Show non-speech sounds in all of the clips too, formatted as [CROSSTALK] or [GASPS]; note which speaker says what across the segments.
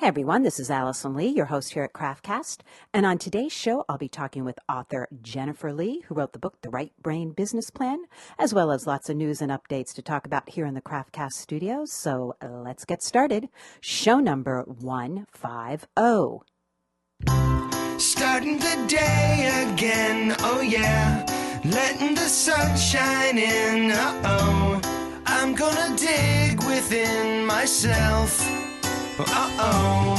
Speaker 1: Hey everyone, this is Allison Lee, your host here at Craftcast. And on today's show, I'll be talking with author Jennifer Lee, who wrote the book The Right Brain Business Plan, as well as lots of news and updates to talk about here in the Craftcast studios. So let's get started. Show number 150.
Speaker 2: Starting the day again, oh yeah. Letting the sun shine in, uh oh. I'm gonna dig within myself. Uh oh.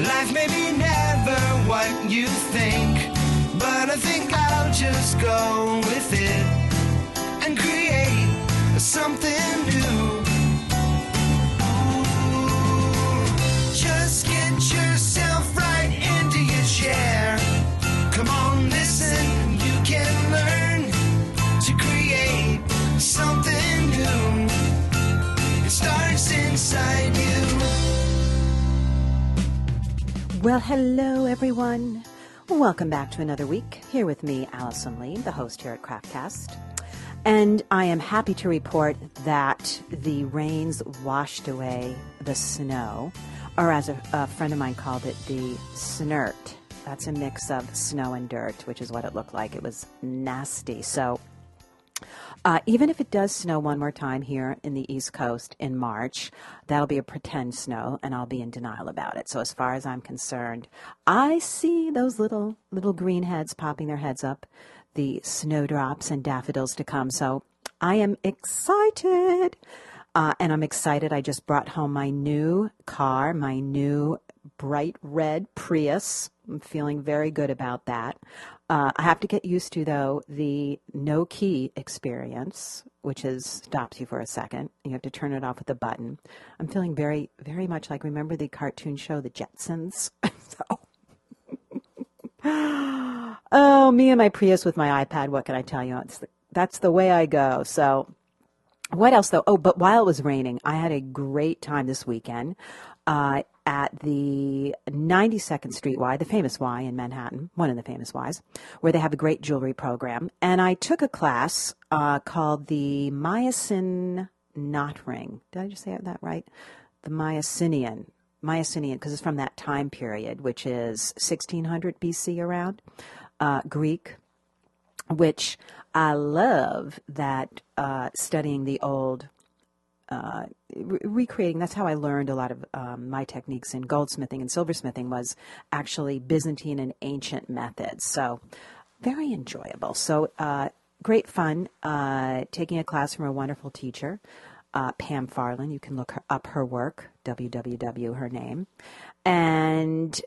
Speaker 2: Life may be never what you think, but I think I'll just go with it and create something new.
Speaker 1: Well, hello everyone. Welcome back to another week here with me, Allison Lee, the host here at Craftcast. And I am happy to report that the rains washed away the snow, or as a, a friend of mine called it, the snert. That's a mix of snow and dirt, which is what it looked like. It was nasty. So uh, even if it does snow one more time here in the East Coast in March, that'll be a pretend snow, and I'll be in denial about it. So as far as I'm concerned, I see those little little green heads popping their heads up, the snowdrops and daffodils to come. So I am excited, uh, and I'm excited. I just brought home my new car, my new bright red Prius. I'm feeling very good about that. Uh, I have to get used to, though, the no key experience, which is stops you for a second. You have to turn it off with a button. I'm feeling very, very much like remember the cartoon show, The Jetsons? [LAUGHS] so. [GASPS] oh, me and my Prius with my iPad. What can I tell you? The, that's the way I go. So, what else though? Oh, but while it was raining, I had a great time this weekend uh, at the 92nd Street Y, the famous Y in Manhattan, one of the famous Ys, where they have a great jewelry program. And I took a class uh, called the Mycin Knot Ring. Did I just say that right? The Mycenaean. Mycenaean, because it's from that time period, which is 1600 BC around, uh, Greek, which I love that uh, studying the old uh, re- recreating. That's how I learned a lot of um, my techniques in goldsmithing and silversmithing was actually Byzantine and ancient methods. So very enjoyable. So uh, great fun uh, taking a class from a wonderful teacher. Uh, Pam Farland. You can look her, up her work, www, her name, and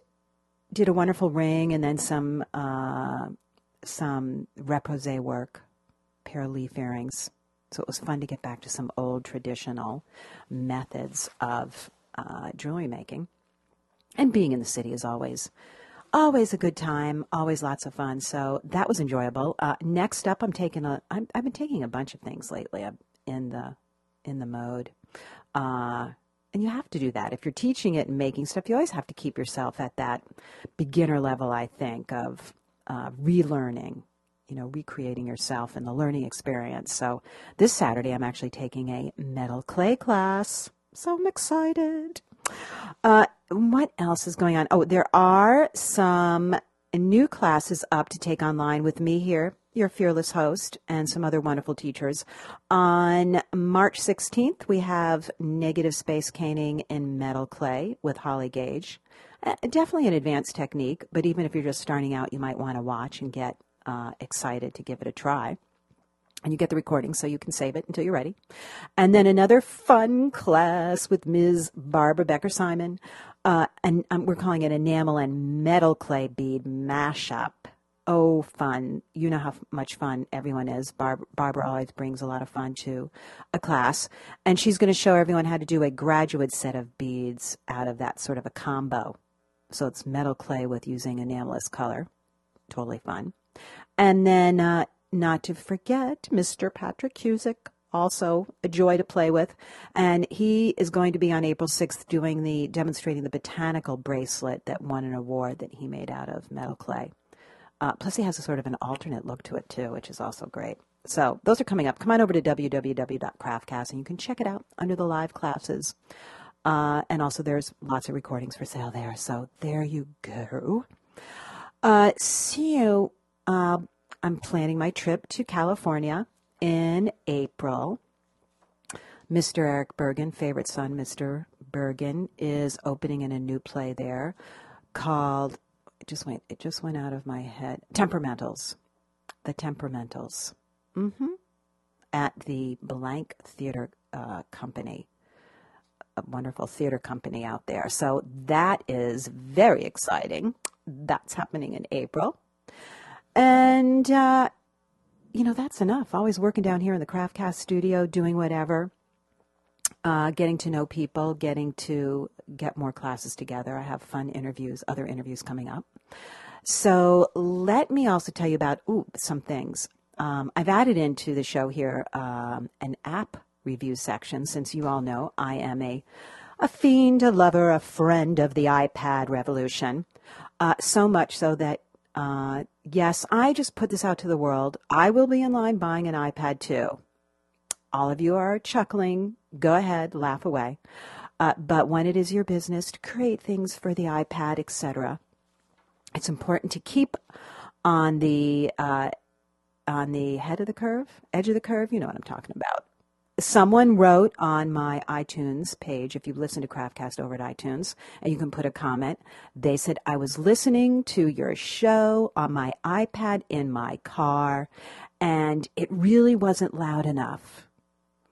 Speaker 1: did a wonderful ring and then some uh, some repoussé work, pair of leaf earrings. So it was fun to get back to some old traditional methods of uh, jewelry making. And being in the city is always, always a good time, always lots of fun. So that was enjoyable. Uh, next up, I'm taking a. I'm, I've been taking a bunch of things lately. I'm in the in the mode. Uh, and you have to do that. If you're teaching it and making stuff, you always have to keep yourself at that beginner level, I think, of uh, relearning you know, recreating yourself and the learning experience. So this Saturday, I'm actually taking a metal clay class. So I'm excited. Uh, what else is going on? Oh, there are some new classes up to take online with me here, your fearless host, and some other wonderful teachers. On March 16th, we have negative space caning in metal clay with Holly Gage. Uh, definitely an advanced technique, but even if you're just starting out, you might want to watch and get uh, excited to give it a try. And you get the recording so you can save it until you're ready. And then another fun class with Ms. Barbara Becker Simon. Uh, and um, we're calling it enamel and metal clay bead mashup. Oh, fun. You know how much fun everyone is. Barb- Barbara always brings a lot of fun to a class. And she's going to show everyone how to do a graduate set of beads out of that sort of a combo. So it's metal clay with using enameless color. Totally fun. And then, uh, not to forget, Mr. Patrik Kusek, also a joy to play with. And he is going to be on April 6th doing the demonstrating the botanical bracelet that won an award that he made out of metal clay. Uh, plus, he has a sort of an alternate look to it, too, which is also great. So, those are coming up. Come on over to www.craftcast and you can check it out under the live classes. Uh, and also, there's lots of recordings for sale there. So there you go. Uh, uh, I'm planning my trip to California in April. Mr. Eric Bergen, favorite son, Mr. Bergen, is opening in a new play there called it just went it just went out of my head. Temperamentals. The Temperamentals. Mm-hmm. At the Blank Theater uh, Company. A wonderful theater company out there. So that is very exciting. That's happening in April. And, uh, you know, that's enough. Always working down here in the Craftcast studio, doing whatever, uh, getting to know people, getting to get more classes together. I have fun interviews, other interviews coming up. So let me also tell you about ooh, some things. Um, I've added into the show here um, an app review section since you all know I am a, a fiend, a lover, a friend of the iPad revolution. Uh, so much so that, uh, yes, I just put this out to the world. I will be in line buying an iPad too. All of you are chuckling. Go ahead, laugh away. Uh, but when it is your business to create things for the iPad, etc., it's important to keep on the uh, on the head of the curve, edge of the curve. You know what I'm talking about. Someone wrote on my iTunes page, if you listen to Craftcast over at iTunes, and you can put a comment, they said, I was listening to your show on my iPad in my car, and it really wasn't loud enough.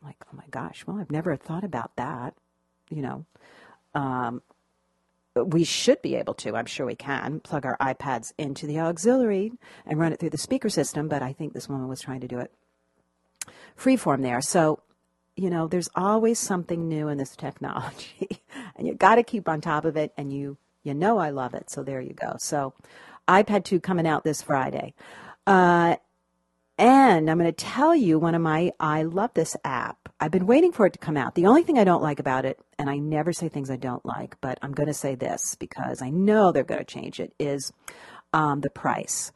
Speaker 1: I'm like, oh my gosh, well, I've never thought about that you know, um, we should be able to, I'm sure we can, plug our iPads into the auxiliary and run it through the speaker system, but I think this woman was trying to do it freeform there. So, you know, there's always something new in this technology, [LAUGHS] and you got to keep on top of it, and you you know I love it. So there you go. So, iPad 2 coming out this Friday. Uh, and I'm going to tell you one of my, I love this app. I've been waiting for it to come out. The only thing I don't like about it, and I never say things I don't like, but I'm going to say this because I know they're going to change it, is um, the price.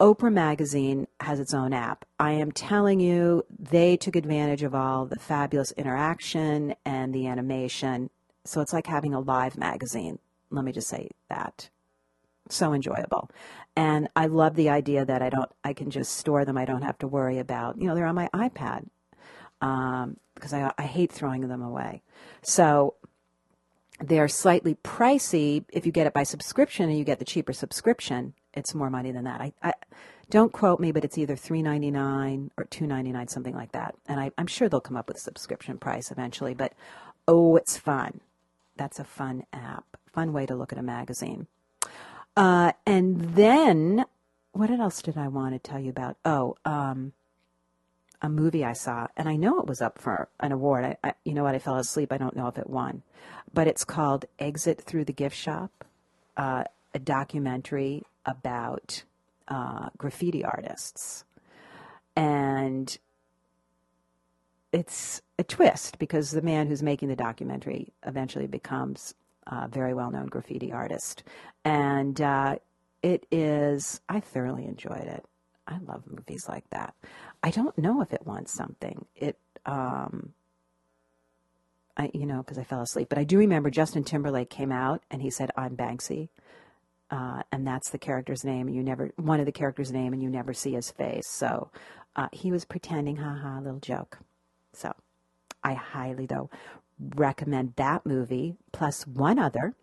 Speaker 1: Oprah Magazine has its own app. I am telling you, they took advantage of all the fabulous interaction and the animation. So it's like having a live magazine. Let me just say that so enjoyable. And I love the idea that I don't, I can just store them. I don't have to worry about, you know, they're on my iPad um, because I, I hate throwing them away. So they're slightly pricey if you get it by subscription and you get the cheaper subscription. It's more money than that. I, I don't quote me, but it's either three ninety nine or two ninety nine, something like that. And I, I'm sure they'll come up with a subscription price eventually. But oh, it's fun. That's a fun app, fun way to look at a magazine. Uh, and then, what else did I want to tell you about? Oh, um, a movie I saw, and I know it was up for an award. I, I, you know what? I fell asleep. I don't know if it won, but it's called "Exit Through the Gift Shop," uh, a documentary about uh, graffiti artists, and it's a twist because the man who's making the documentary eventually becomes a very well known graffiti artist. And uh, it is, I thoroughly enjoyed it. I love movies like that. I don't know if it wants something. It, um, I, you know, because I fell asleep. But I do remember Justin Timberlake came out and he said, "I'm Banksy," uh, and that's the character's name. And you never one of the character's name, and you never see his face. So uh, he was pretending, haha, little joke. So I highly though recommend that movie plus one other,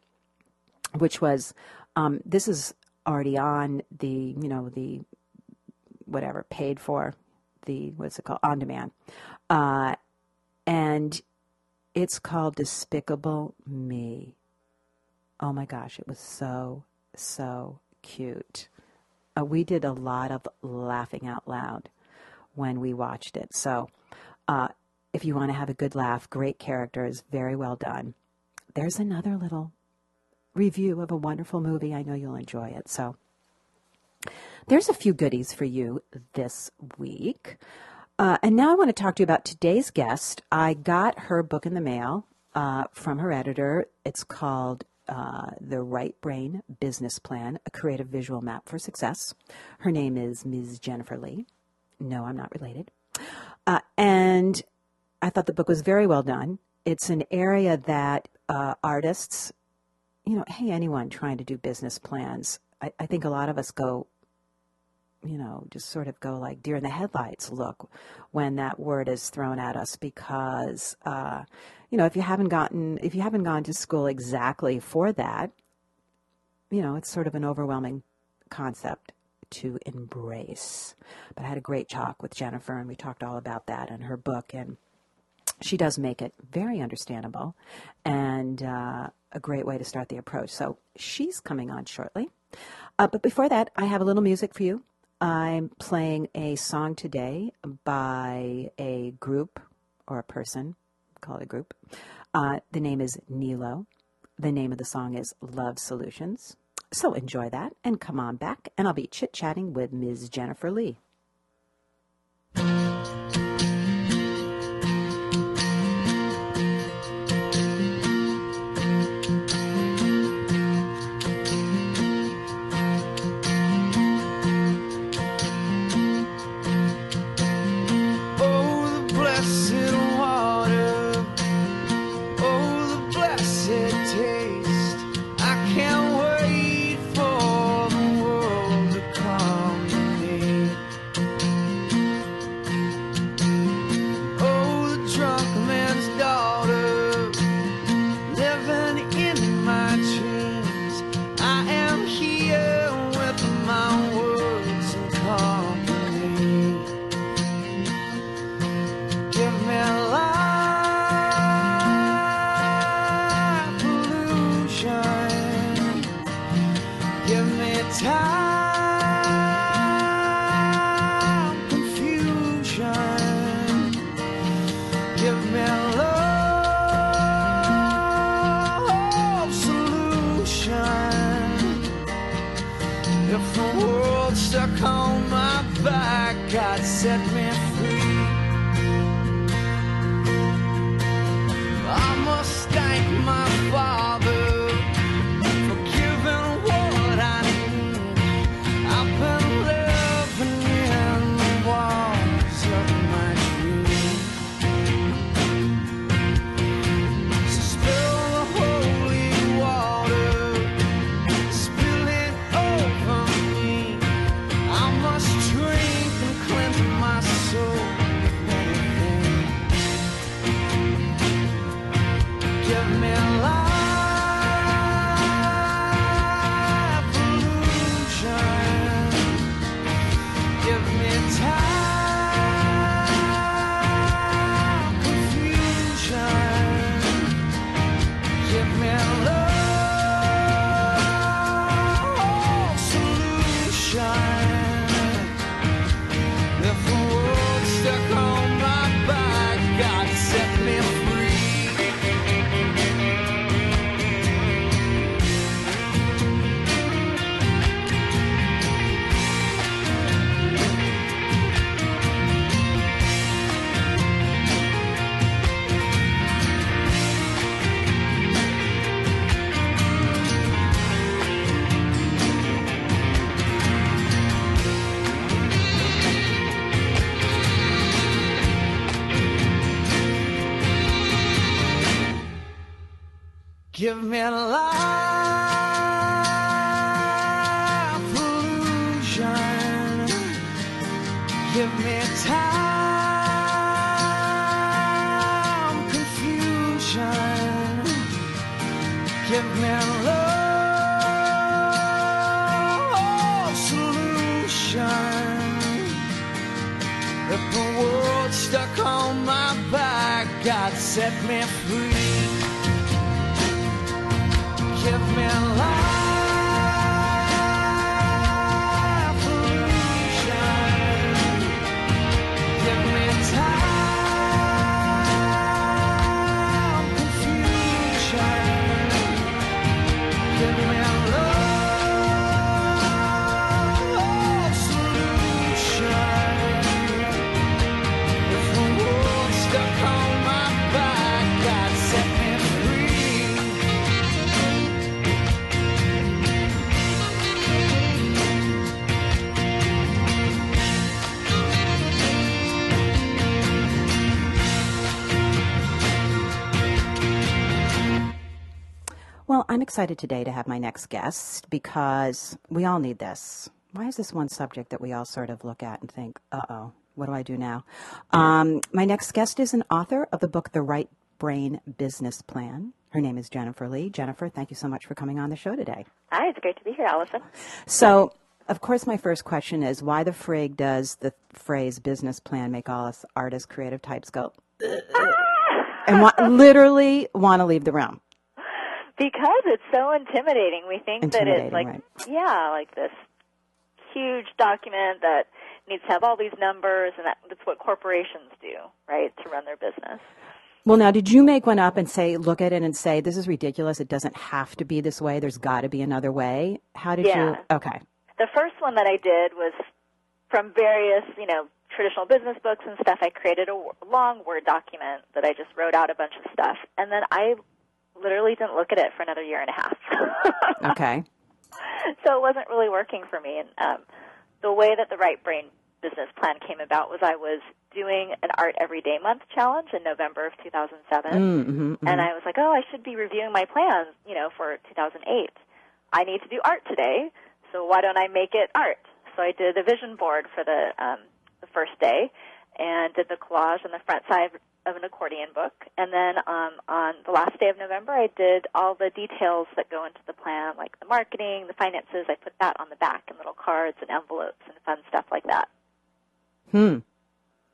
Speaker 1: which was um, this is already on the you know the whatever paid for the what's it called on demand, uh, and it's called Despicable Me. Oh my gosh, it was so so cute. Uh, we did a lot of laughing out loud when we watched it. So uh, if you want to have a good laugh, great characters, very well done. There's another little review of a wonderful movie. I know you'll enjoy it. So, there's a few goodies for you this week. Uh, and now I want to talk to you about today's guest. I got her book in the mail uh, from her editor. It's called uh, The Right Brain Business Plan A Creative Visual Map for Success. Her name is Ms. Jennifer Lee. No, I'm not related. Uh, and I thought the book was very well done. It's an area that uh, artists, you know, hey, anyone trying to do business plans, I, I think a lot of us go, you know, just sort of go like deer in the headlights look when that word is thrown at us because, uh, you know, if you haven't gotten, if you haven't gone to school exactly for that, you know, it's sort of an overwhelming concept to embrace. But I had a great talk with Jennifer, and we talked all about that in her book, and she does make it very understandable and uh, a great way to start the approach. So she's coming on shortly. Uh, but before that, I have a little music for you. I'm playing a song today by a group or a person, call it a group. Uh, the name is Nilo. The name of the song is Love Solutions. So enjoy that and come on back, and I'll be chit chatting with Ms. Jennifer Lee.
Speaker 2: Give me life
Speaker 1: Well, I'm excited today to have my next guest because we all need this. Why is this one subject that we all sort of look at and think, uh oh, what do I do now? Um, my next guest is an author of the book, The Right Brain Business Plan. Her name is Jennifer Lee. Jennifer, thank you so much for coming on the show today.
Speaker 3: Hi, it's great to be here, Allison.
Speaker 1: So, of course, my first question is why the frig does the phrase business plan make all us artists, creative types go, and wa- literally want to leave the room?
Speaker 3: Because it's so intimidating. We think that it's like,
Speaker 1: right.
Speaker 3: yeah, like this huge document that needs to have all these numbers, and that, that's what corporations do, right, to run their business.
Speaker 1: Well, now, did you make one up and say, look at it and say, this is ridiculous. It doesn't have to be this way. There's got to be another way. How did you? Okay.
Speaker 3: The first one that I did was from various, you know, traditional business books and stuff. I created a long Word document that I just wrote out a bunch of stuff, and then I literally didn't look at it for another year and a half. [LAUGHS]
Speaker 1: Okay.
Speaker 3: so it wasn't really working for me. And um, the way that the Right Brain business plan came about was I was doing an Art Everyday Month challenge in November of 2007,
Speaker 1: Mm-hmm,
Speaker 3: and I was like, oh, I should be reviewing my plans, you know, for 2008. I need to do art today, so why don't I make it art? So I did a vision board for the um, the first day, and did the collage on the front side of an accordion book. And then um, on the last day of November, I did all the details that go into the plan, like the marketing, the finances. I put that on the back in little cards and envelopes and fun stuff like that.
Speaker 1: Hmm.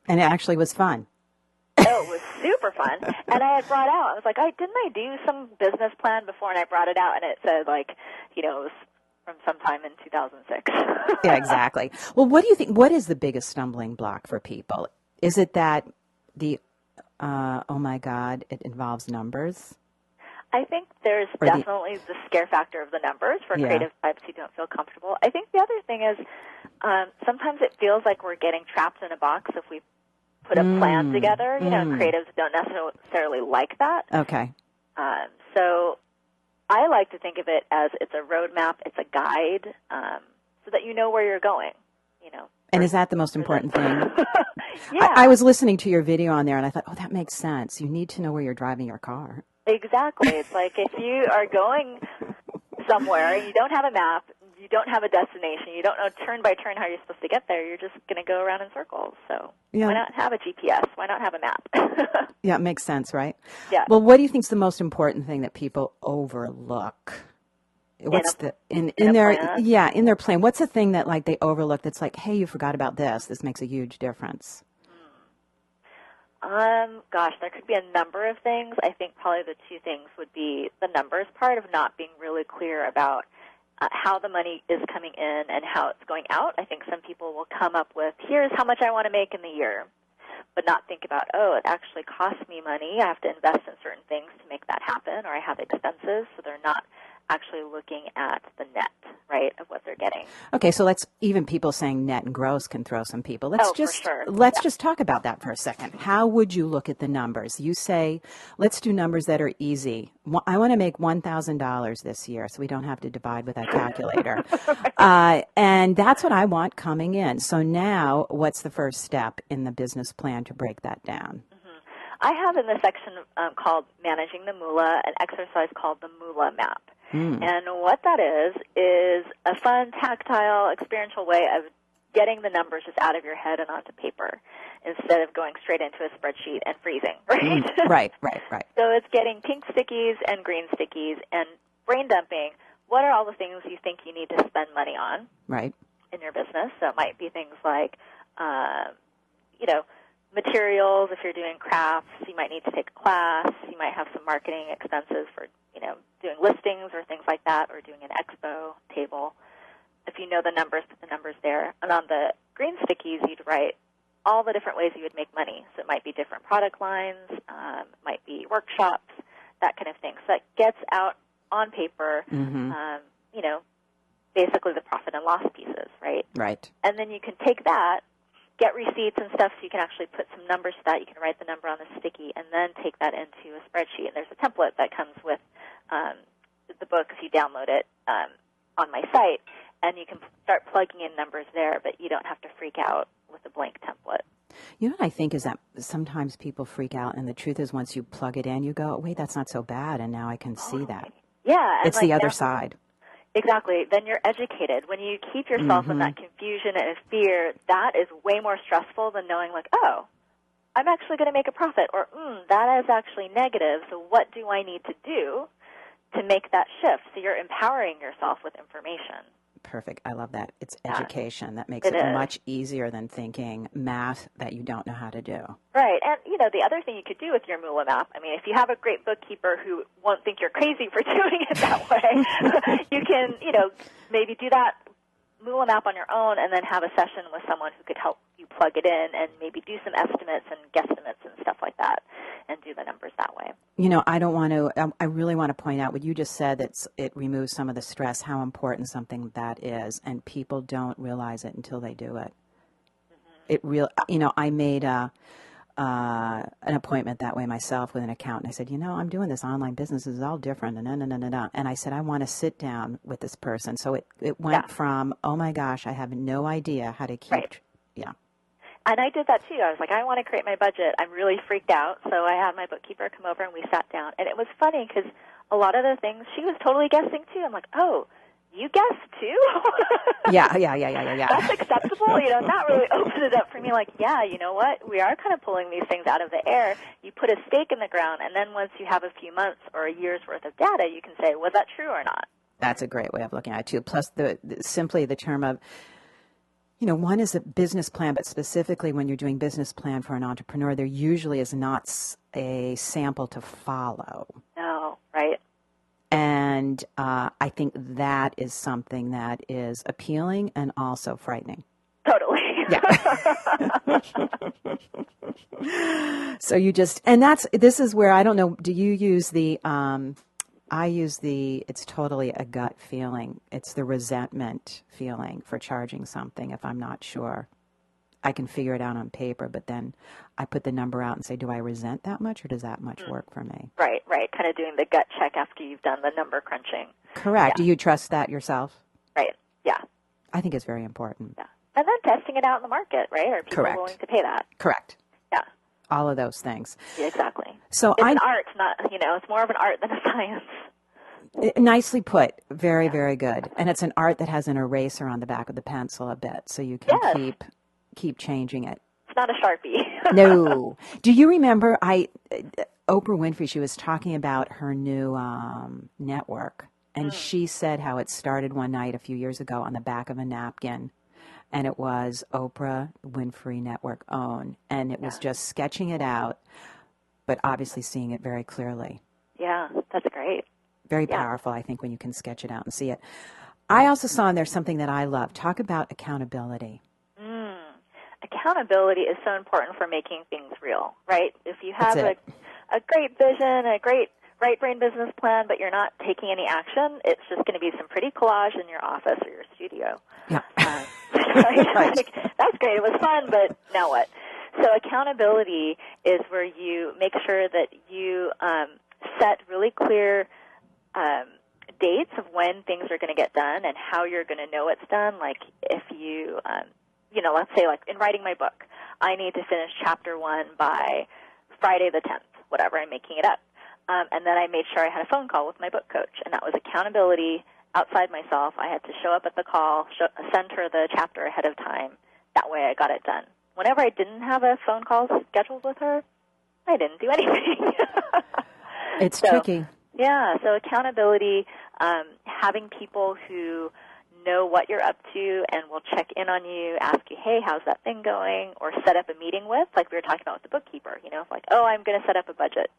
Speaker 1: And it actually was fun.
Speaker 3: Oh, it was super fun. And I had brought out, I was like, I didn't I do some business plan before? And I brought it out, and it said like, you know, it was from sometime in 2006.
Speaker 1: Yeah, exactly. well, what do you think? What is the biggest stumbling block for people? Is it that the, uh, oh my God, it involves numbers?
Speaker 3: I think there's
Speaker 1: Or
Speaker 3: definitely the scare factor of the numbers for
Speaker 1: Yeah.
Speaker 3: creative types who don't feel comfortable. I think the other thing is um, sometimes it feels like we're getting trapped in a box if we put a plan
Speaker 1: Mm,
Speaker 3: together. You know,
Speaker 1: mm.
Speaker 3: creatives don't necessarily like that.
Speaker 1: Okay.
Speaker 3: Um, so I like to think of it as it's a roadmap, it's a guide, um, so that you know where you're going. You know.
Speaker 1: And is that the most important thing?
Speaker 3: yeah. [LAUGHS]
Speaker 1: I, I was listening to your video on there and I thought, oh, that makes sense. You need to know where you're driving your car.
Speaker 3: Exactly. It's like if you are going somewhere and you don't have a map, you don't have a destination, you don't know turn by turn how you're supposed to get there, you're just going to go around in circles. So
Speaker 1: Yeah.
Speaker 3: why not have a GPS? Why not have a map? [LAUGHS]
Speaker 1: Yeah, it makes sense, right?
Speaker 3: yeah.
Speaker 1: Well, what do you think is the most important thing that people overlook? What's
Speaker 3: a-
Speaker 1: the in
Speaker 3: in
Speaker 1: in their
Speaker 3: plan?
Speaker 1: yeah in their plan? What's the thing that like they overlook? That's like, hey, you forgot about this. This makes a huge difference.
Speaker 3: Um, gosh, there could be a number of things. I think probably the two things would be the numbers part of not being really clear about uh, how the money is coming in and how it's going out. I think some people will come up with, here's how much I want to make in the year, but not think about, oh, it actually costs me money. I have to invest in certain things to make that happen, or I have expenses, so they're not actually looking at the net, right, of what they're getting.
Speaker 1: Okay, so let's even people saying net and gross can throw some people. Let's
Speaker 3: Oh, for
Speaker 1: just
Speaker 3: sure.
Speaker 1: let's
Speaker 3: Yeah.
Speaker 1: just talk about that for a second. How would you look at the numbers? You say, let's do numbers that are easy. I want to make one thousand dollars this year, so we don't have to divide with that calculator. [LAUGHS] uh, and that's what I want coming in. So now, what's the first step in the business plan to break that down?
Speaker 3: I have in the section um, called Managing the Moolah an exercise called the Moolah Map. And what that is, is a fun, tactile, experiential way of getting the numbers just out of your head and onto paper instead of going straight into a spreadsheet and freezing, [LAUGHS] right?
Speaker 1: right, right, right.
Speaker 3: so it's getting pink stickies and green stickies and brain dumping. What are all the things you think you need to spend money on?
Speaker 1: Right.
Speaker 3: in your business. So it might be things like, um, you know, materials. If you're doing crafts, you might need to take a class. You might have some marketing expenses for, you know, doing listings or things like that, or doing an expo table. If you know the numbers, put the numbers there. And on the green stickies, you'd write all the different ways you would make money. So it might be different product lines, um, it might be workshops, that kind of thing. So that gets out on paper,
Speaker 1: Mm-hmm.
Speaker 3: um, you know, basically the profit and loss pieces, right?
Speaker 1: Right.
Speaker 3: And then you can take that, get receipts and stuff so you can actually put some numbers to that. You can write the number on the sticky and then take that into a spreadsheet. And there's a template that comes with um, the book if you download it um, on my site. And you can start plugging in numbers there, but you don't have to freak out with a blank template.
Speaker 1: You know what I think is that sometimes people freak out, and the truth is, once you plug it in, you go, "Wait, that's not so bad," and now I can see that.
Speaker 3: Yeah,
Speaker 1: It's
Speaker 3: like
Speaker 1: the other side.
Speaker 3: Exactly. Then you're educated. When you keep yourself in
Speaker 1: Mm-hmm.
Speaker 3: that confusion and fear, that is way more stressful than knowing, like, oh, I'm actually going to make a profit, or mm, that is actually negative. So what do I need to do to make that shift? So you're empowering yourself with information.
Speaker 1: Perfect. I love that. It's education. That makes it,
Speaker 3: It
Speaker 1: much easier than thinking math that you don't know how to do.
Speaker 3: Right. And, you know, the other thing you could do with your Moolah map, I mean, if you have a great bookkeeper who won't think you're crazy for [LAUGHS] doing it that way, [LAUGHS] you can, you know, maybe do that Moolah map on your own and then have a session with someone who could help you plug it in and maybe do some estimates and guesstimates and stuff like that and do the numbers that way.
Speaker 1: You know, I don't want to, I- I really want to point out what you just said that it removes some of the stress, how important something that is, and people don't realize it until they do it. Mm-hmm. It real, you know, I made a, uh, an appointment that way myself with an accountant. I said, you know, I'm doing this online business. It's all different. And, no, no. and I said, I want to sit down with this person. So it, it went
Speaker 3: Yeah.
Speaker 1: from, oh my gosh, I have no idea how to keep,
Speaker 3: Right.
Speaker 1: yeah.
Speaker 3: And I did that too. I was like, I want to create my budget. I'm really freaked out. So I had my bookkeeper come over and we sat down. And it was funny because a lot of the things she was totally guessing too. I'm like, oh, you guess too? [LAUGHS]
Speaker 1: Yeah, yeah, yeah, yeah, yeah, yeah.
Speaker 3: That's acceptable. You know, that really [LAUGHS] opened it up for me. Like, yeah, you know what? We are kind of pulling these things out of the air. You put a stake in the ground, and then once you have a few months or a year's worth of data, you can say, was that true or not?
Speaker 1: That's a great way of looking at it too. Plus, the, the simply the term of, you know, one is a business plan, but specifically when you're doing business plan for an entrepreneur, there usually is not a sample to follow,
Speaker 3: No, right?
Speaker 1: And uh, I think that is something that is appealing and also frightening.
Speaker 3: Totally. Yeah. [LAUGHS]
Speaker 1: So you just, and that's this is where I don't know. Do you use the? Um, I use the. It's totally a gut feeling. It's the resentment feeling for charging something if I'm not sure. I can figure it out on paper, but then I put the number out and say, do I resent that much or does that much mm. work for me?
Speaker 3: right, right. Kind of doing the gut check after you've done the number crunching.
Speaker 1: Correct. Do you trust that yourself?
Speaker 3: Right. Yeah.
Speaker 1: I think it's very important.
Speaker 3: Yeah. And then testing it out in the market, right? Are people
Speaker 1: Correct.
Speaker 3: willing to pay that?
Speaker 1: Correct.
Speaker 3: Yeah.
Speaker 1: All of those things.
Speaker 3: Yeah, exactly.
Speaker 1: So
Speaker 3: It's
Speaker 1: I
Speaker 3: an art, not you know. It's more of an art than a [LAUGHS] science.
Speaker 1: nicely put. Very, very good. And it's an art that has an eraser on the back of the pencil a bit, so you can
Speaker 3: Yes.
Speaker 1: keep keep changing it.
Speaker 3: It's not a sharpie. [LAUGHS]
Speaker 1: No. Do you remember I Oprah Winfrey she was talking about her new um, network and she said how it started one night a few years ago on the back of a napkin and it was Oprah Winfrey Network OWN and it was just sketching it out but obviously seeing it very clearly.
Speaker 3: yeah, that's great.
Speaker 1: Very
Speaker 3: Yeah.
Speaker 1: powerful I think when you can sketch it out and see it. I also saw in there something that I love. Talk about accountability.
Speaker 3: Accountability is so important for making things real, right? If you have a, a great vision, a great right brain business plan, but you're not taking any action, it's just going to be some pretty collage in your office or your studio.
Speaker 1: Yeah.
Speaker 3: Uh. [LAUGHS] [LAUGHS] Like, that's great. It was fun, but now what? So accountability is where you make sure that you um, set really clear um, dates of when things are going to get done and how you're going to know it's done. Like if you, um, you know, let's say like in writing my book, I need to finish chapter one by Friday the 10th, whatever, I'm making it up. Um, and then I made sure I had a phone call with my book coach, and that was accountability outside myself. I had to show up at the call, show, send her the chapter ahead of time. That way I got it done. Whenever I didn't have a phone call scheduled with her, I didn't do [LAUGHS] anything.
Speaker 1: It's
Speaker 3: So-
Speaker 1: tricky.
Speaker 3: yeah, so accountability, um, having people who know what you're up to and will check in on you, ask you, hey, how's that thing going? Or set up a meeting with, like we were talking about with the bookkeeper, you know, like, oh, I'm going to set up a budget.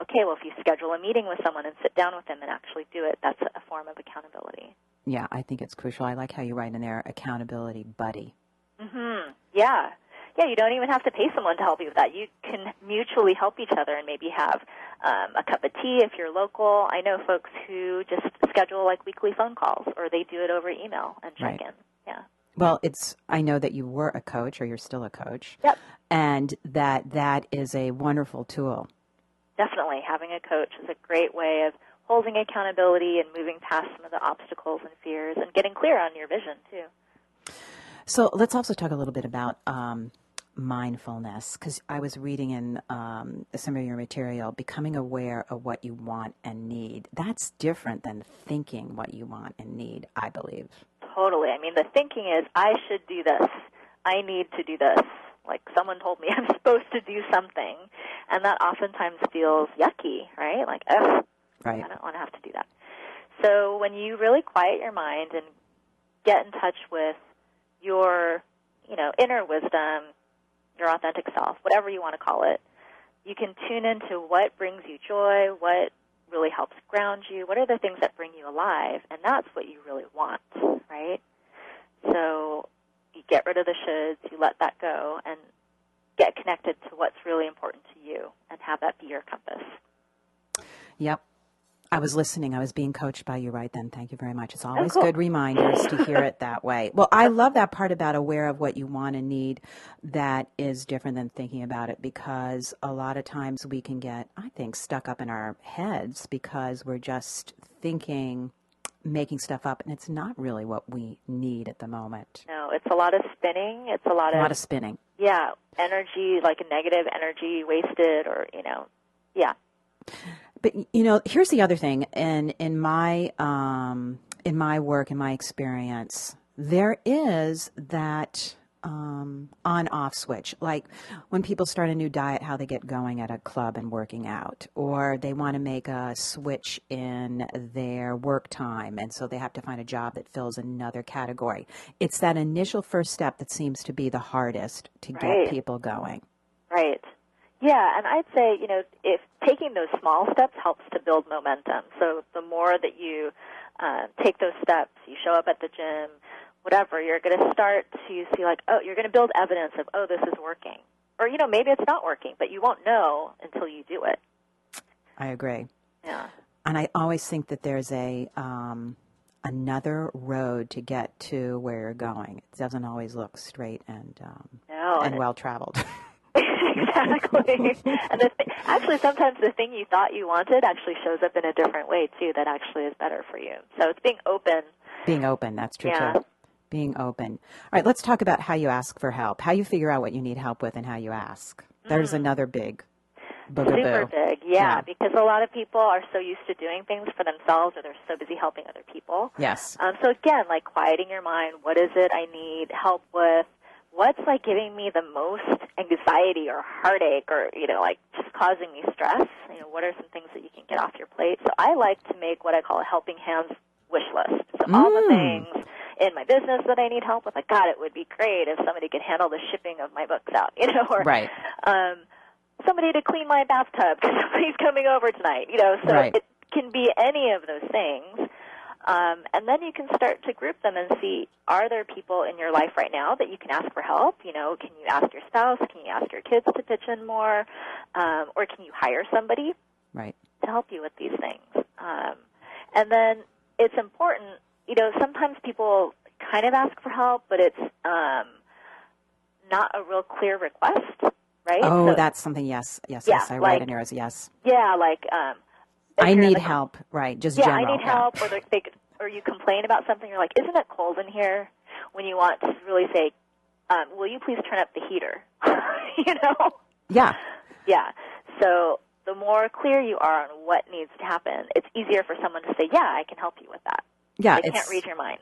Speaker 3: Okay, well, if you schedule a meeting with someone and sit down with them and actually do it, that's a form of accountability.
Speaker 1: Yeah, I think it's crucial. I like how you write in there accountability buddy.
Speaker 3: Mm hmm Yeah. Yeah, you don't even have to pay someone to help you with that. You can mutually help each other and maybe have um, a cup of tea if you're local. I know folks who just schedule like weekly phone calls or they do it over email and check
Speaker 1: Right.
Speaker 3: in. Yeah.
Speaker 1: Well, it's I know that you were a coach or you're still a coach.
Speaker 3: Yep.
Speaker 1: And that that is a wonderful tool.
Speaker 3: Definitely. Having a coach is a great way of holding accountability and moving past some of the obstacles and fears and getting clear on your vision too.
Speaker 1: So let's also talk a little bit about um, mindfulness because I was reading in um, some of your material, becoming aware of what you want and need. That's different than thinking what you want and need, I believe.
Speaker 3: Totally. I mean, the thinking is, I should do this. I need to do this. Like someone told me [LAUGHS] I'm supposed to do something. And that oftentimes feels yucky, right? Like, ugh,
Speaker 1: Right.
Speaker 3: I don't want to have to do that. So when you really quiet your mind and get in touch with your, you know, inner wisdom, your authentic self, whatever you want to call it, you can tune into what brings you joy, what really helps ground you, what are the things that bring you alive, and that's what you really want, right? So you get rid of the shoulds, you let that go, and get connected to what's really important to you and have that be your compass.
Speaker 1: Yep. I was listening. I was being coached by you right then. Thank you very much. It's oh, always
Speaker 3: cool.
Speaker 1: good reminders to hear it that way. Well, I love that part about aware of what you want and need that is different than thinking about it because a lot of times we can get, I think, stuck up in our heads because we're just thinking, making stuff up, and it's not really what we need at the moment.
Speaker 3: No, it's a lot of spinning. It's a lot
Speaker 1: A
Speaker 3: of, a
Speaker 1: lot of spinning.
Speaker 3: yeah, energy, like negative energy wasted or, you know, yeah.
Speaker 1: But you know, here's the other thing, and in my um, in my work, in my experience, there is that um, on-off switch. Like when people start a new diet, how they get going at a club and working out, or they want to make a switch in their work time, and so they have to find a job that fills another category. It's that initial first step that seems to be the hardest to get people going.
Speaker 3: Right. Yeah, and I'd say, you know, if taking those small steps helps to build momentum. So the more that you uh, take those steps, you show up at the gym, whatever, you're going to start to see like, oh, you're going to build evidence of, oh, this is working. Or, you know, maybe it's not working, but you won't know until you do it.
Speaker 1: I agree.
Speaker 3: Yeah.
Speaker 1: and I always think that there's a um, another road to get to where you're going. It doesn't always look straight and um,
Speaker 3: No,
Speaker 1: and
Speaker 3: and
Speaker 1: well traveled. [LAUGHS]
Speaker 3: exactly. and the th- actually, sometimes the thing you thought you wanted actually shows up in a different way too. That actually is better for you. So it's being open.
Speaker 1: Being open, that's true
Speaker 3: Yeah.
Speaker 1: too. Being open. All right, let's talk about how you ask for help, how you figure out what you need help with, and how you ask. There's another big
Speaker 3: Super
Speaker 1: boogaboo.
Speaker 3: big, yeah,
Speaker 1: Yeah.
Speaker 3: because a lot of people are so used to doing things for themselves, or they're so busy helping other people.
Speaker 1: Yes.
Speaker 3: Um, so again, like quieting your mind. What is it I need help with? What's like giving me the most anxiety or heartache, or you know, like just causing me stress? You know, what are some things that you can get off your plate? So I like to make what I call a helping hands wish list. So all the
Speaker 1: Mm.
Speaker 3: things in my business that I need help with. Like, God, it would be great if somebody could handle the shipping of my books out. [LAUGHS] You know, or
Speaker 1: Right.
Speaker 3: um, somebody to clean my bathtub because [LAUGHS] somebody's coming over tonight. You know, so
Speaker 1: Right.
Speaker 3: it can be any of those things. Um, and then you can start to group them and see are there people in your life right now that you can ask for help? You know, can you ask your spouse? Can you ask your kids to pitch in more? Um, or can you hire somebody
Speaker 1: Right.
Speaker 3: to help you with these things? Um, and then it's important, you know, sometimes people kind of ask for help, but it's um, not a real clear request, right?
Speaker 1: Oh,
Speaker 3: So-
Speaker 1: that's something. Yes. Yes.
Speaker 3: Yeah,
Speaker 1: yes. I
Speaker 3: like-
Speaker 1: write in yours. Yes.
Speaker 3: yeah, like um,
Speaker 1: I need
Speaker 3: the-
Speaker 1: help. Right. Just
Speaker 3: Yeah,
Speaker 1: general.
Speaker 3: I need help, or they, they or you complain about something. You're like, "Isn't it cold in here?" When you want to really say, um, "Will you please turn up the heater?" [LAUGHS] you know?
Speaker 1: Yeah.
Speaker 3: Yeah. So the more clear you are on what needs to happen, it's easier for someone to say, "Yeah, I can help you with that."
Speaker 1: Yeah.
Speaker 3: They can't read your mind.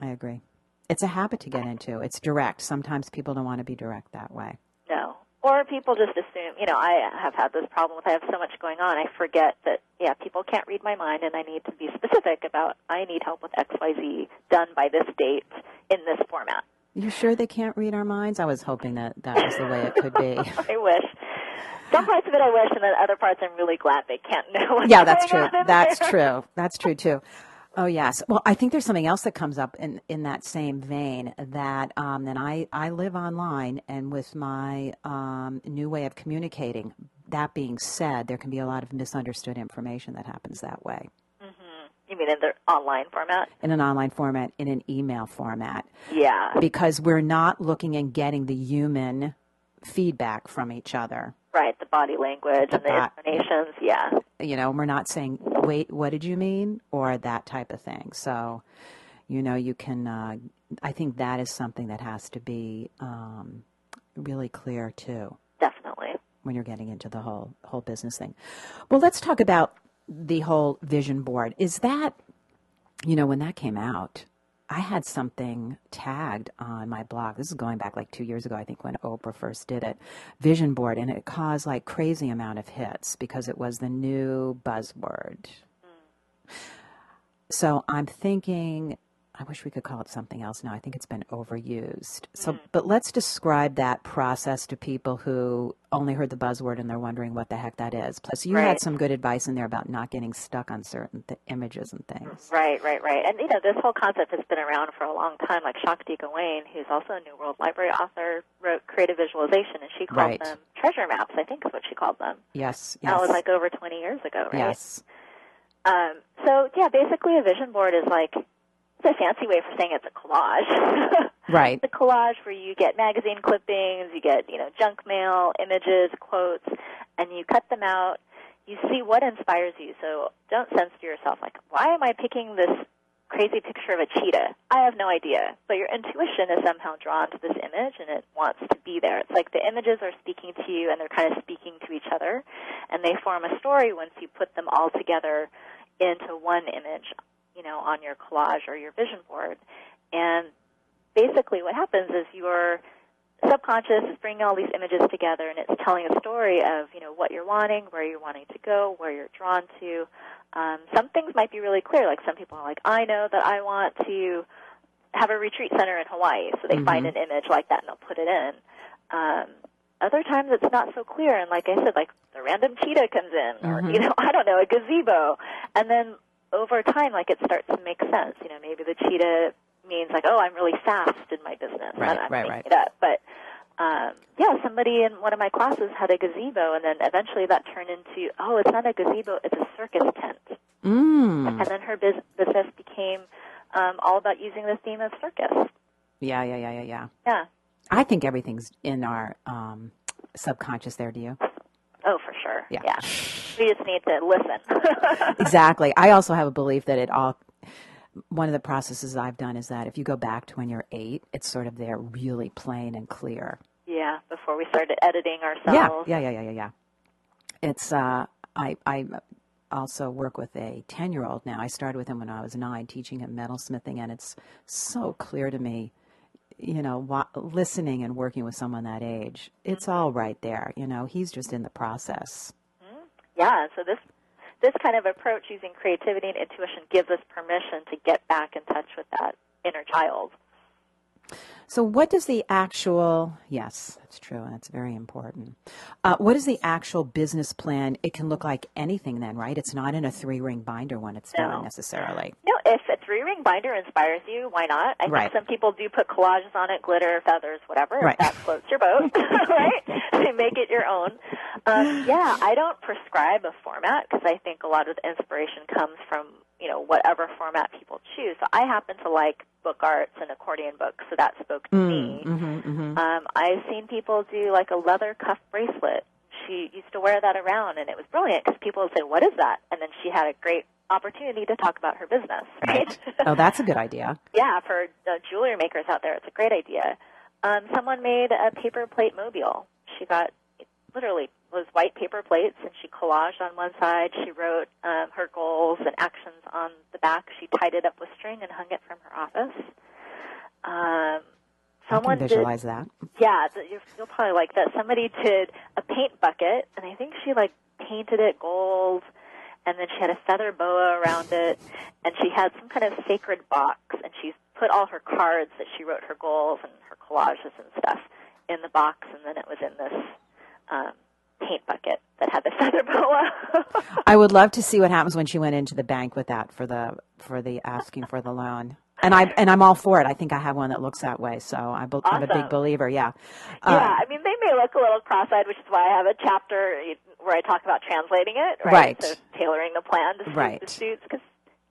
Speaker 1: I agree. It's a habit to get into. It's direct. Sometimes people don't want to be direct that way.
Speaker 3: Or people just assume, you know, I have had this problem with I have so much going on, I forget that, yeah, people can't read my mind and I need to be specific about I need help with XYZ done by this date in this format.
Speaker 1: You sure they can't read our minds? I was hoping that that was the way it could be. [LAUGHS]
Speaker 3: I wish. Some parts of it I wish, and then other parts I'm really glad they can't know.
Speaker 1: Yeah, that's true. That's
Speaker 3: there.
Speaker 1: true. That's true too. Oh yes. Well, I think there's something else that comes up in, in that same vein that um, and I, I live online and with my um, new way of communicating. That being said, there can be a lot of misunderstood information that happens that way Mm-hmm.
Speaker 3: You mean in the online format?
Speaker 1: in an online format, in an email format,
Speaker 3: Yeah.
Speaker 1: because we're not looking and getting the human feedback from each other.
Speaker 3: Right, the body language and the
Speaker 1: bo-
Speaker 3: intonations. Yeah.
Speaker 1: you know, we're not saying, wait, what did you mean? Or that type of thing. So, you know, you can, uh, I think that is something that has to be um, really clear too
Speaker 3: Definitely.
Speaker 1: when you're getting into the whole whole business thing. Well, let's talk about the whole vision board. Is that you know when that came out, I had something tagged on my blog. This is going back like 2 years ago I think when Oprah first did it. Vision board and it caused like crazy amount of hits because it was the new buzzword. Mm. So I'm thinking I wish we could call it something else now. I think it's been overused. So, but let's describe that process to people who only heard the buzzword and they're wondering what the heck that is. Plus, you had some good advice in there about not getting stuck on certain th- images and things.
Speaker 3: Right, right, right. And you know, this whole concept has been around for a long time. Like Shakti Gawain, who's also a New World Library author, wrote creative visualization, and she called
Speaker 1: Right.
Speaker 3: them treasure maps. I think is what she called them.
Speaker 1: Yes, yes,
Speaker 3: That was like over 20 years ago, right?
Speaker 1: yes,
Speaker 3: Um, so yeah, basically a vision board is like it's a fancy way for saying it's a collage. [LAUGHS]
Speaker 1: right,
Speaker 3: It's a collage where you get magazine clippings, you get you know junk mail, images, quotes, and you cut them out. You see what inspires you. So don't censor yourself. Like, why am I picking this crazy picture of a cheetah? I have no idea. But your intuition is somehow drawn to this image, and it wants to be there. It's like the images are speaking to you, and they're kind of speaking to each other, and they form a story once you put them all together into one image, you know, on your collage or your vision board. And basically what happens is your subconscious is bringing all these images together and it's telling a story of you know what you're wanting where you're wanting to go where you're drawn to. Um, some things might be really clear like some people are like i know that i want to have a retreat center in hawaii. So they find an image like that and they'll put it in. Um, other times it's not so clear and like i said like the random cheetah comes in or you know [LAUGHS] i don't know a gazebo. And then over time like it starts to make sense you know maybe the cheetah means like oh i'm really fast in my business
Speaker 1: Right,
Speaker 3: i'm
Speaker 1: right, right.
Speaker 3: it up but um, yeah, somebody in one of my classes had a gazebo, and then eventually that turned into, oh, it's not a gazebo, it's a circus tent.
Speaker 1: mm.
Speaker 3: And then her bus- business became um, all about using the theme of circus.
Speaker 1: yeah, yeah, yeah, yeah, yeah.
Speaker 3: Yeah.
Speaker 1: I think everything's in our um, subconscious. There, do you?
Speaker 3: Oh, for sure.
Speaker 1: Yeah. yeah.
Speaker 3: We just need to listen. [LAUGHS]
Speaker 1: exactly. I also have a belief that it all. One of the processes I've done is that if you go back to when you're eight, it's sort of there, really plain and clear.
Speaker 3: yeah, before we started editing
Speaker 1: Yeah,
Speaker 3: ourselves.
Speaker 1: yeah, yeah, yeah, yeah, yeah. It's uh, I I also work with a ten year old now. I started with him when I was nine, teaching him metalsmithing, and it's so clear to me. You know, wa- listening and working with someone that age, it's mm-hmm. all right there. You know, he's just in the process.
Speaker 3: Mm-hmm. Yeah, so this this kind of approach using creativity and intuition gives us permission to get back in touch with that inner child.
Speaker 1: So, what does the actual, yes, that's true, and that's very important. Uh, what is the actual business plan? It can look like anything then, right? It's not in a three ring binder when it's
Speaker 3: No.
Speaker 1: done necessarily.
Speaker 3: No, if a three ring binder inspires you, why not? I
Speaker 1: Right.
Speaker 3: think some people do put collages on it, glitter, feathers, whatever.
Speaker 1: Right.
Speaker 3: If that floats your boat, [LAUGHS] right? [LAUGHS] To make it your own. Um, yeah, I don't prescribe a format because I think a lot of the inspiration comes from you know whatever format people choose. So I happen to like book arts and accordion books, so that spoke to me.
Speaker 1: Mm-hmm,
Speaker 3: Um, I've seen people do like a leather cuff bracelet. She used to wear that around, and it was brilliant because people would say, "What is that?" And then she had a great opportunity to talk about her business. Right?
Speaker 1: Oh, that's a good idea. [LAUGHS]
Speaker 3: yeah, for the jewelry makers out there, it's a great idea. Um, someone made a paper plate mobile. She got literally those white paper plates, and she collaged on one side. She wrote um, her goals and actions on the back. She tied it up with string and hung it from her office. Um, someone
Speaker 1: can
Speaker 3: did
Speaker 1: visualize that.
Speaker 3: yeah, you'll, you'll probably like that. Somebody did a paint bucket, and I think she like painted it gold, and then she had a feather boa around it, and she had some kind of sacred box, and she's put all her cards that she wrote her goals and her collages and stuff in the box, and then it was in this um, paint bucket that had the [LAUGHS] feather boa.
Speaker 1: I would love to see what happens when she went into the bank with that for the for the asking for the loan. And I and I'm all for it. I think I have one that looks that way. So I be, I'm a big believer. Yeah. Uh,
Speaker 3: yeah, I mean, they may look a little cross-eyed, which is why I have a chapter where I talk about translating it, right?
Speaker 1: Right.
Speaker 3: So tailoring the plan to suit
Speaker 1: Right.
Speaker 3: the suits. Cause,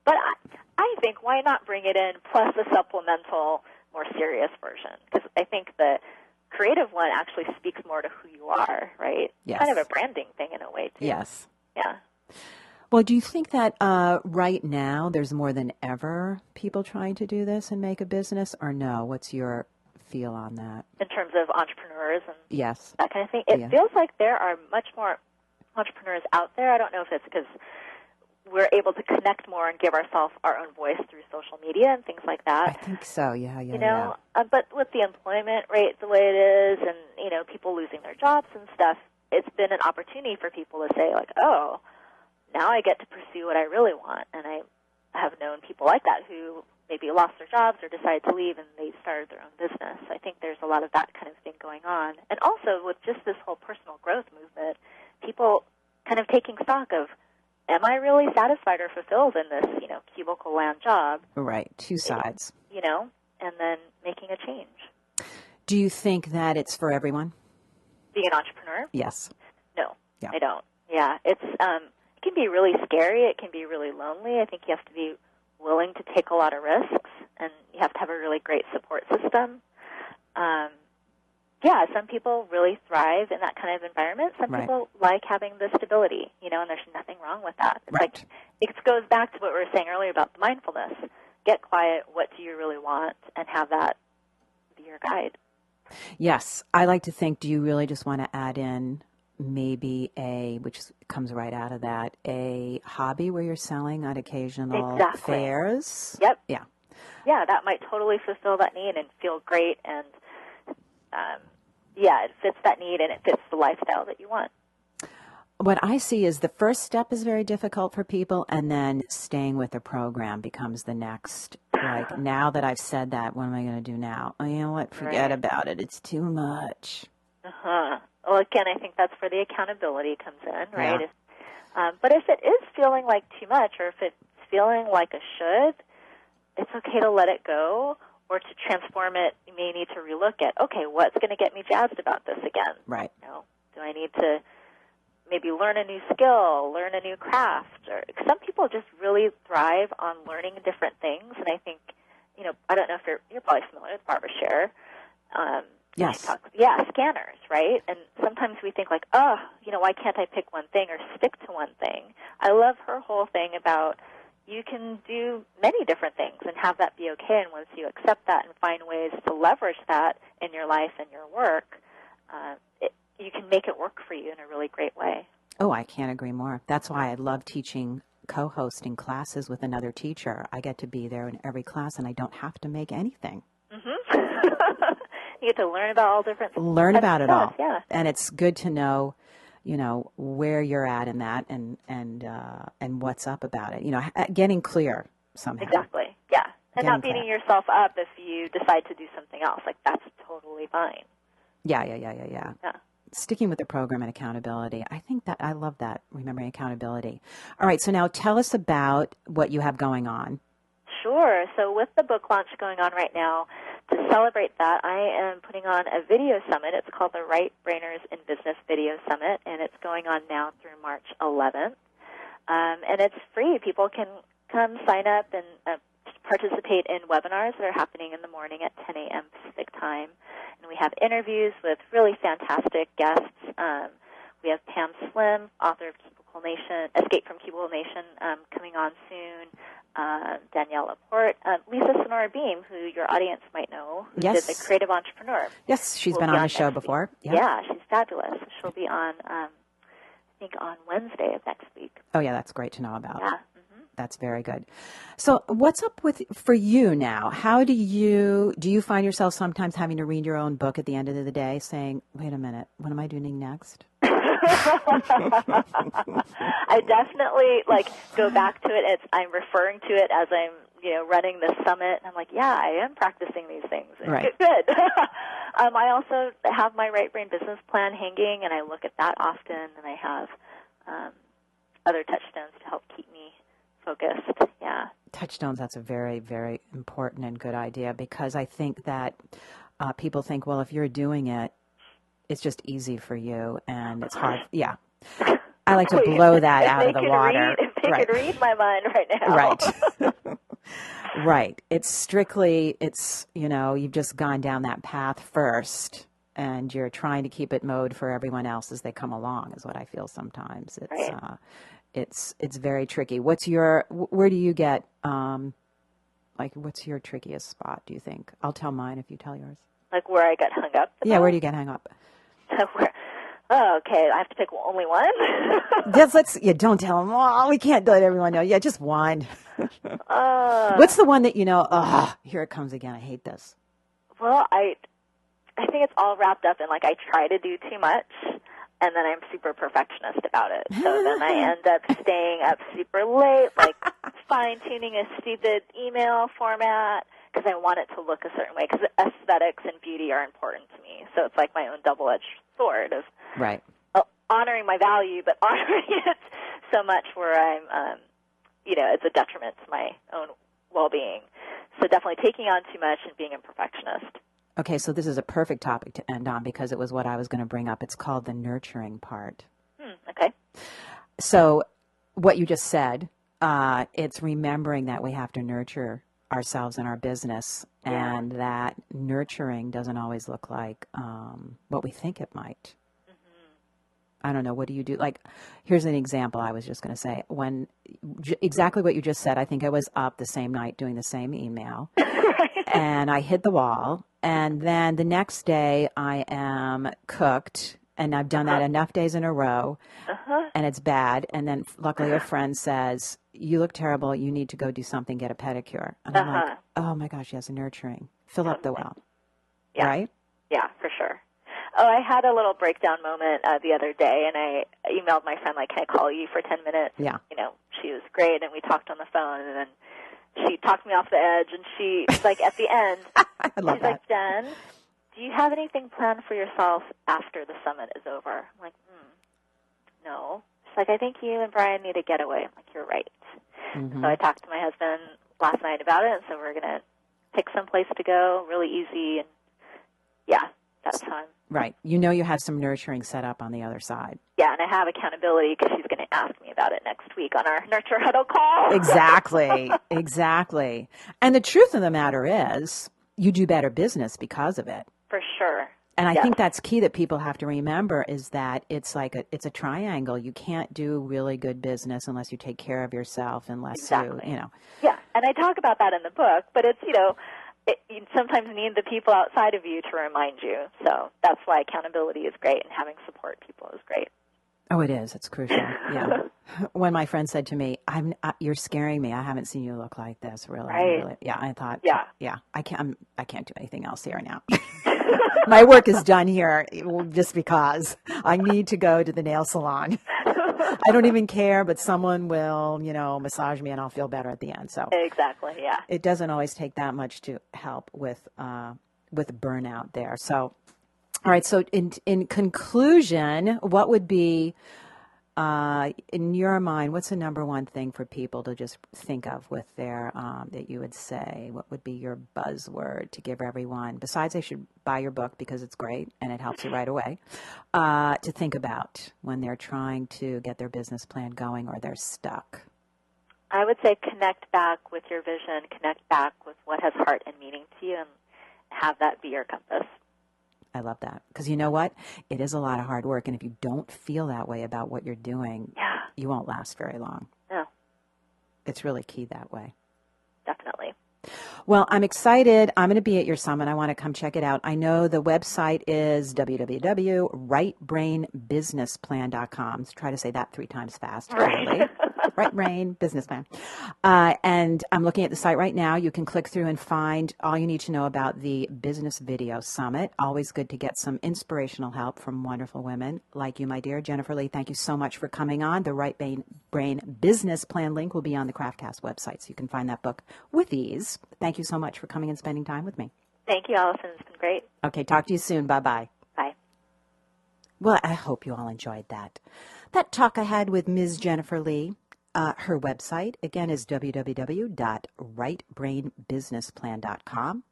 Speaker 3: but I, I think why not bring it in plus a supplemental, more serious version? Because I think the creative one actually speaks more to who you are, right?
Speaker 1: Yes.
Speaker 3: Kind of a branding thing in a way, too.
Speaker 1: Yes.
Speaker 3: Yeah.
Speaker 1: Well, do you think that uh, right now there's more than ever people trying to do this and make a business, or no? What's your feel on that?
Speaker 3: in terms of entrepreneurs and
Speaker 1: Yes.
Speaker 3: that kind of thing. It
Speaker 1: Yeah.
Speaker 3: feels like there are much more entrepreneurs out there. I don't know if it's because we're able to connect more and give ourselves our own voice through social media and things like that.
Speaker 1: I think so. Yeah, yeah,
Speaker 3: you know, uh, but with the employment rate the way it is, and you know, people losing their jobs and stuff, it's been an opportunity for people to say like, "Oh, now I get to pursue what I really want." And I have known people like that who maybe lost their jobs or decided to leave and they started their own business. I think there's a lot of that kind of thing going on. And also with just this whole personal growth movement, people kind of taking stock of am I really satisfied or fulfilled in this, you know, cubicle land job.
Speaker 1: Right. Two sides.
Speaker 3: you know, and then making a change.
Speaker 1: Do you think that it's for everyone?
Speaker 3: Being an entrepreneur?
Speaker 1: Yes.
Speaker 3: No,
Speaker 1: Yeah.
Speaker 3: I don't. Yeah, it's um, it can be really scary. It can be really lonely. I think you have to be willing to take a lot of risks, and you have to have a really great support system. Um, yeah, some people really thrive in that kind of environment. Some
Speaker 1: Right.
Speaker 3: people like having the stability, you know, and there's nothing wrong with that. It's
Speaker 1: Right.
Speaker 3: like it goes back to what we were saying earlier about the mindfulness. Get quiet. What do you really want, and have that be your guide.
Speaker 1: Yes. I like to think, do you really just want to add in maybe a, which comes right out of that, a hobby where you're selling on occasional
Speaker 3: Exactly.
Speaker 1: fairs?
Speaker 3: Yep.
Speaker 1: Yeah.
Speaker 3: yeah, that might totally fulfill that need and feel great. And um, yeah, it fits that need and it fits the lifestyle that you want.
Speaker 1: What I see is the first step is very difficult for people, and then staying with the program becomes the next. Like, [SIGHS] now that I've said that, what am I going to do now? Oh, you know what? Forget
Speaker 3: Right.
Speaker 1: about it. It's too much.
Speaker 3: Uh-huh. Well, again, I think that's where the accountability comes in, right?
Speaker 1: Yeah.
Speaker 3: If, um, but if it is feeling like too much, or if it's feeling like a should, it's okay to let it go, or to transform it. You may need to relook at, okay, what's going to get me jazzed about this again?
Speaker 1: Right.
Speaker 3: You know, do I need to maybe learn a new skill, learn a new craft? Or some people just really thrive on learning different things, and I think, you know, I don't know if you're you're probably familiar with Barbara Sher. Um,
Speaker 1: Yes.
Speaker 3: talks- yeah, scanners, right? And sometimes we think like, oh, you know, why can't I pick one thing or stick to one thing? I love her whole thing about you can do many different things and have that be okay. And once you accept that and find ways to leverage that in your life and your work, uh, it, you can make it work for you in a really great way.
Speaker 1: Oh, I can't agree more. That's why I love teaching co hosting classes with another teacher. I get to be there in every class and I don't have to make anything. [LAUGHS]
Speaker 3: you get to learn about all different
Speaker 1: Learn about it all.
Speaker 3: Yeah.
Speaker 1: And it's good to know, you know, where you're at in that and and uh, and what's up about it. You know, getting clear somehow.
Speaker 3: Exactly. Yeah. And not
Speaker 1: Getting
Speaker 3: beating yourself up if you decide to do something else. Like that's totally fine.
Speaker 1: Yeah, yeah, yeah, yeah, yeah.
Speaker 3: Yeah.
Speaker 1: Sticking with the program and accountability. I think that I love that, remembering accountability. All right, so now tell us about what you have going on.
Speaker 3: Sure. So with the book launch going on right now, to celebrate that, I am putting on a video summit. It's called the Right Brainers in Business Video Summit, and it's going on now through March 11th. Um, and it's free. People can come sign up and uh, participate in webinars that are happening in the morning at 10 a.m. Pacific time. And we have interviews with really fantastic guests. Um, we have Pam Slim, author of Cubicle Nation, Escape from Cubicle Nation, um, coming on soon. Uh, Danielle Laporte, uh, Lisa Sonora Beam, who your audience might know, who
Speaker 1: Yes.
Speaker 3: did the Creative Entrepreneur.
Speaker 1: Yes, she's been
Speaker 3: be
Speaker 1: on the show before.
Speaker 3: Week. Yeah. she's fabulous. She'll be on, um, I think, on Wednesday of next week.
Speaker 1: Oh, yeah, that's great to know about.
Speaker 3: Yeah. hmm
Speaker 1: That's very good. So, what's up with for you now? How do you do? You find yourself sometimes having to read your own book at the end of the day, saying, "Wait a minute, what am I doing next?" [LAUGHS] [LAUGHS]
Speaker 3: I definitely like go back to it. It's I'm referring to it as I'm you know running the summit, and I'm like, yeah, I am practicing these things.
Speaker 1: Right. [LAUGHS]
Speaker 3: Good. [LAUGHS] um, I also have my right brain business plan hanging, and I look at that often, and I have um, other touchstones to help keep me focused. Yeah.
Speaker 1: Touchstones. That's a very, very important and good idea because I think that uh, people think, well, if you're doing it, it's just easy for you, and it's hard. [LAUGHS] Yeah, I like to blow that
Speaker 3: If
Speaker 1: out of the water.
Speaker 3: Read, if they
Speaker 1: right.
Speaker 3: could read my mind right now.
Speaker 1: right [LAUGHS] [LAUGHS] right it's strictly it's you know you've just gone down that path first and you're trying to keep it mode for everyone else as they come along is what i feel sometimes it's
Speaker 3: Right.
Speaker 1: uh it's it's very tricky what's your where do you get um like what's your trickiest spot do you think i'll tell mine if you tell yours
Speaker 3: Like where I get hung up.
Speaker 1: Yeah, where do you get hung up? [LAUGHS]
Speaker 3: oh, okay, I have to pick only one. [LAUGHS]
Speaker 1: Just let's. Yeah, don't tell them. Oh, we can't let everyone know. Yeah, just one. [LAUGHS]
Speaker 3: uh,
Speaker 1: What's the one that you know? Oh, here it comes again. I hate this.
Speaker 3: well, I I think it's all wrapped up in like I try to do too much. And then I'm super perfectionist about it. So then I end up staying up super late, like fine tuning a stupid email format because I want it to look a certain way. Because aesthetics and beauty are important to me. So it's like my own double edged sword of
Speaker 1: Right.
Speaker 3: uh, honoring my value, but [LAUGHS] honoring it so much where I'm, um, you know, it's a detriment to my own well being. So definitely taking on too much and being a perfectionist.
Speaker 1: Okay, so this is a perfect topic to end on because it was what I was going to bring up. It's called the nurturing part.
Speaker 3: Hmm, okay.
Speaker 1: So, what you just said, uh, it's remembering that we have to nurture ourselves and our business,
Speaker 3: Yeah.
Speaker 1: and that nurturing doesn't always look like um, what we think it might. I don't know. What do you do? Like, here's an example. I was just going to say when j- exactly what you just said. I think I was up the same night doing the same email, [LAUGHS] and I hit the wall. And then the next day, I am cooked, and I've done that enough days in a row,
Speaker 3: Uh-huh.
Speaker 1: and it's bad. And then luckily, a friend says, "You look terrible. You need to go do something. Get a pedicure." And I'm like,
Speaker 3: Uh-huh.
Speaker 1: "Oh my gosh, yes, a nurturing. Fill up the well."
Speaker 3: Yeah.
Speaker 1: Right?
Speaker 3: Yeah, for sure. Oh, I had a little breakdown moment uh, the other day, and I emailed my friend like, "Can I call you for ten minutes?"
Speaker 1: Yeah.
Speaker 3: You know, she was great, and we talked on the phone, and then she talked me off the edge, and she like at the end, [LAUGHS]
Speaker 1: I love
Speaker 3: she's
Speaker 1: that.
Speaker 3: like, "Jen, do you have anything planned for yourself after the summit is over?" I'm like, hmm, "No." Like, "I think you and Brian need a getaway." I'm like, "You're right."
Speaker 1: Mhm.
Speaker 3: So I talked to my husband last night about it, and so we're gonna pick some place to go, really easy, and yeah, that's fun.
Speaker 1: Right. You know you have some nurturing set up on the other side.
Speaker 3: Yeah, and I have accountability because she's going to ask me about it next week on our [LAUGHS] Nurture Huddle call.
Speaker 1: Exactly. [LAUGHS] exactly. And the truth of the matter is, you do better business because of it.
Speaker 3: For sure.
Speaker 1: And I
Speaker 3: Yes.
Speaker 1: think that's key that people have to remember is that it's like a it's a triangle. You can't do really good business unless you take care of yourself, unless
Speaker 3: Exactly.
Speaker 1: you you know.
Speaker 3: Yeah, and I talk about that in the book, but it's, you know, it, you sometimes need the people outside of you to remind you. So that's why accountability is great and having support people is great.
Speaker 1: Oh, it is. It's crucial. Yeah. [LAUGHS] when my friend said to me, "I'm uh, you're scaring me. I haven't seen you look like this." Really.
Speaker 3: Right.
Speaker 1: really. Yeah. I thought.
Speaker 3: Yeah.
Speaker 1: Yeah. I can't. I'm, I can't do anything else here now. [LAUGHS] [LAUGHS] my work is done here just because I need to go to the nail salon. I don't even care, but someone will, you know, massage me and I'll feel better at the end. So
Speaker 3: Exactly, yeah.
Speaker 1: it doesn't always take that much to help with uh, with burnout there. So, all right. So in in conclusion, what would be uh, in your mind? What's the number one thing for people to just think of with their um, that you would say? What would be your buzzword to give everyone? Besides, they should buy your book because it's great and it helps you right away. Uh, to think about when they're trying to get their business plan going or they're stuck.
Speaker 3: I would say connect back with your vision, connect back with what has heart and meaning to you, and have that be your compass.
Speaker 1: I love that. Because you know what? It is a lot of hard work. And if you don't feel that way about what you're doing,
Speaker 3: Yeah,
Speaker 1: you won't last very long.
Speaker 3: no,
Speaker 1: It's really key that way.
Speaker 3: definitely.
Speaker 1: Well, I'm excited. I'm going to be at your summit. I want to come check it out. I know the website is www.rightbrainbusinessplan.com. Let's try to say that three times fast.
Speaker 3: Right. [LAUGHS]
Speaker 1: right Brain Business Plan. Uh, and I'm looking at the site right now. You can click through and find all you need to know about the Business Video Summit. Always good to get some inspirational help from wonderful women like you, my dear Jennifer Lee. Thank you so much for coming on. The Right Brain, Brain Business Plan link will be on the Craftcast website, so you can find that book with ease. Thank you so much for coming and spending time with me.
Speaker 3: Thank you, Alison. It's been great.
Speaker 1: Okay, talk to you soon. Bye bye.
Speaker 3: Bye.
Speaker 1: Well, I hope you all enjoyed that. That talk I had with Ms. Jennifer Lee. Uh, her website, again, is www.rightbrainbusinessplan.com.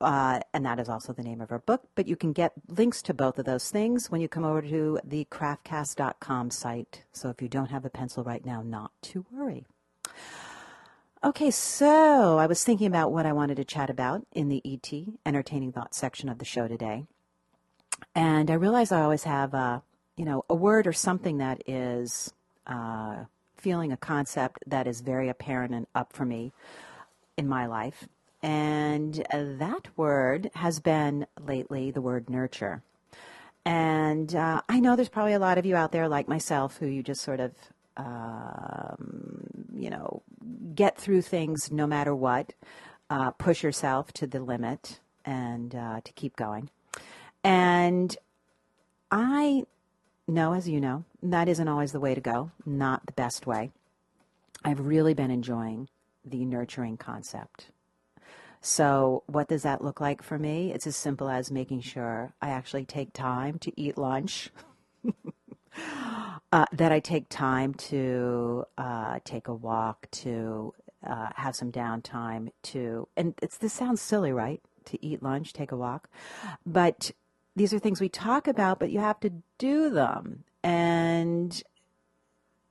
Speaker 1: Uh, and that is also the name of her book. But you can get links to both of those things when you come over to the craftcast.com site. So if you don't have a pencil right now, not to worry. Okay, so I was thinking about what I wanted to chat about in the ET, Entertaining Thoughts section of the show today. And I realize I always have, a, you know, a word or something that is uh, feeling a concept that is very apparent and up for me in my life. And that word has been lately the word nurture. And uh, I know there's probably a lot of you out there, like myself, who you just sort of, um, you know, get through things no matter what, uh, push yourself to the limit, and uh, to keep going. And I know, as you know, that isn't always the way to go, not the best way. I've really been enjoying the nurturing concept. So, what does that look like for me? It's as simple as making sure I actually take time to eat lunch, [LAUGHS] uh, that I take time to uh, take a walk, to uh, have some downtime, to, and it's, this sounds silly, right? To eat lunch, take a walk. But these are things we talk about, but you have to do them. And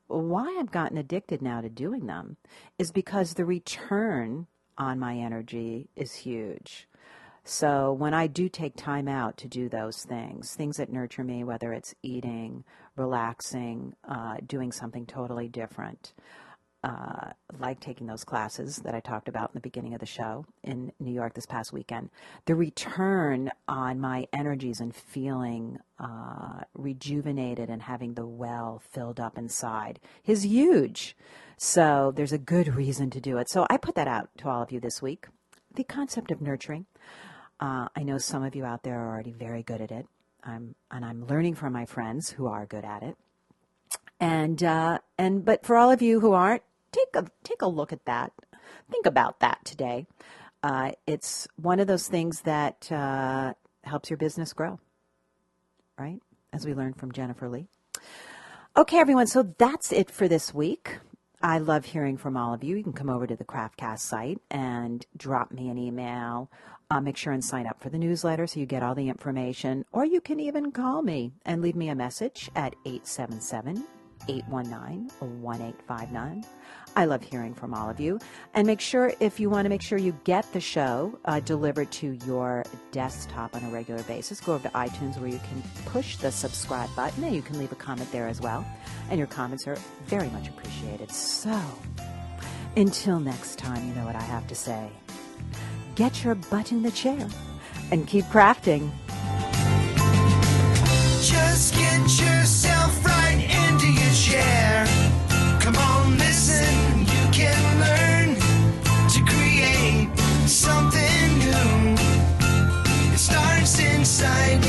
Speaker 1: why I've gotten addicted now to doing them is because the return on my energy is huge. So when I do take time out to do those things, things that nurture me, whether it's eating, relaxing, uh, doing something totally different, uh, like taking those classes that I talked about in the beginning of the show in New York this past weekend, the return on my energies and feeling uh, rejuvenated and having the well filled up inside is huge. So there's a good reason to do it. So I put that out to all of you this week. The concept of nurturing. Uh, I know some of you out there are already very good at it. I'm, and I'm learning from my friends who are good at it. And uh, and but for all of you who aren't, take a take a look at that. Think about that today. Uh, it's one of those things that uh, helps your business grow, right? As we learned from Jennifer Lee. Okay, everyone. So that's it for this week. I love hearing from all of you. You can come over to the Craftcast site and drop me an email. Uh, make sure and sign up for the newsletter so you get all the information. Or you can even call me and leave me a message at 877 819 1859. I love hearing from all of you. And make sure, if you want to make sure you get the show uh, delivered to your desktop on a regular basis, go over to iTunes where you can push the subscribe button and you can leave a comment there as well. And your comments are very much appreciated. So, until next time, you know what I have to say. Get your butt in the chair and keep crafting.
Speaker 2: Just get yourself beside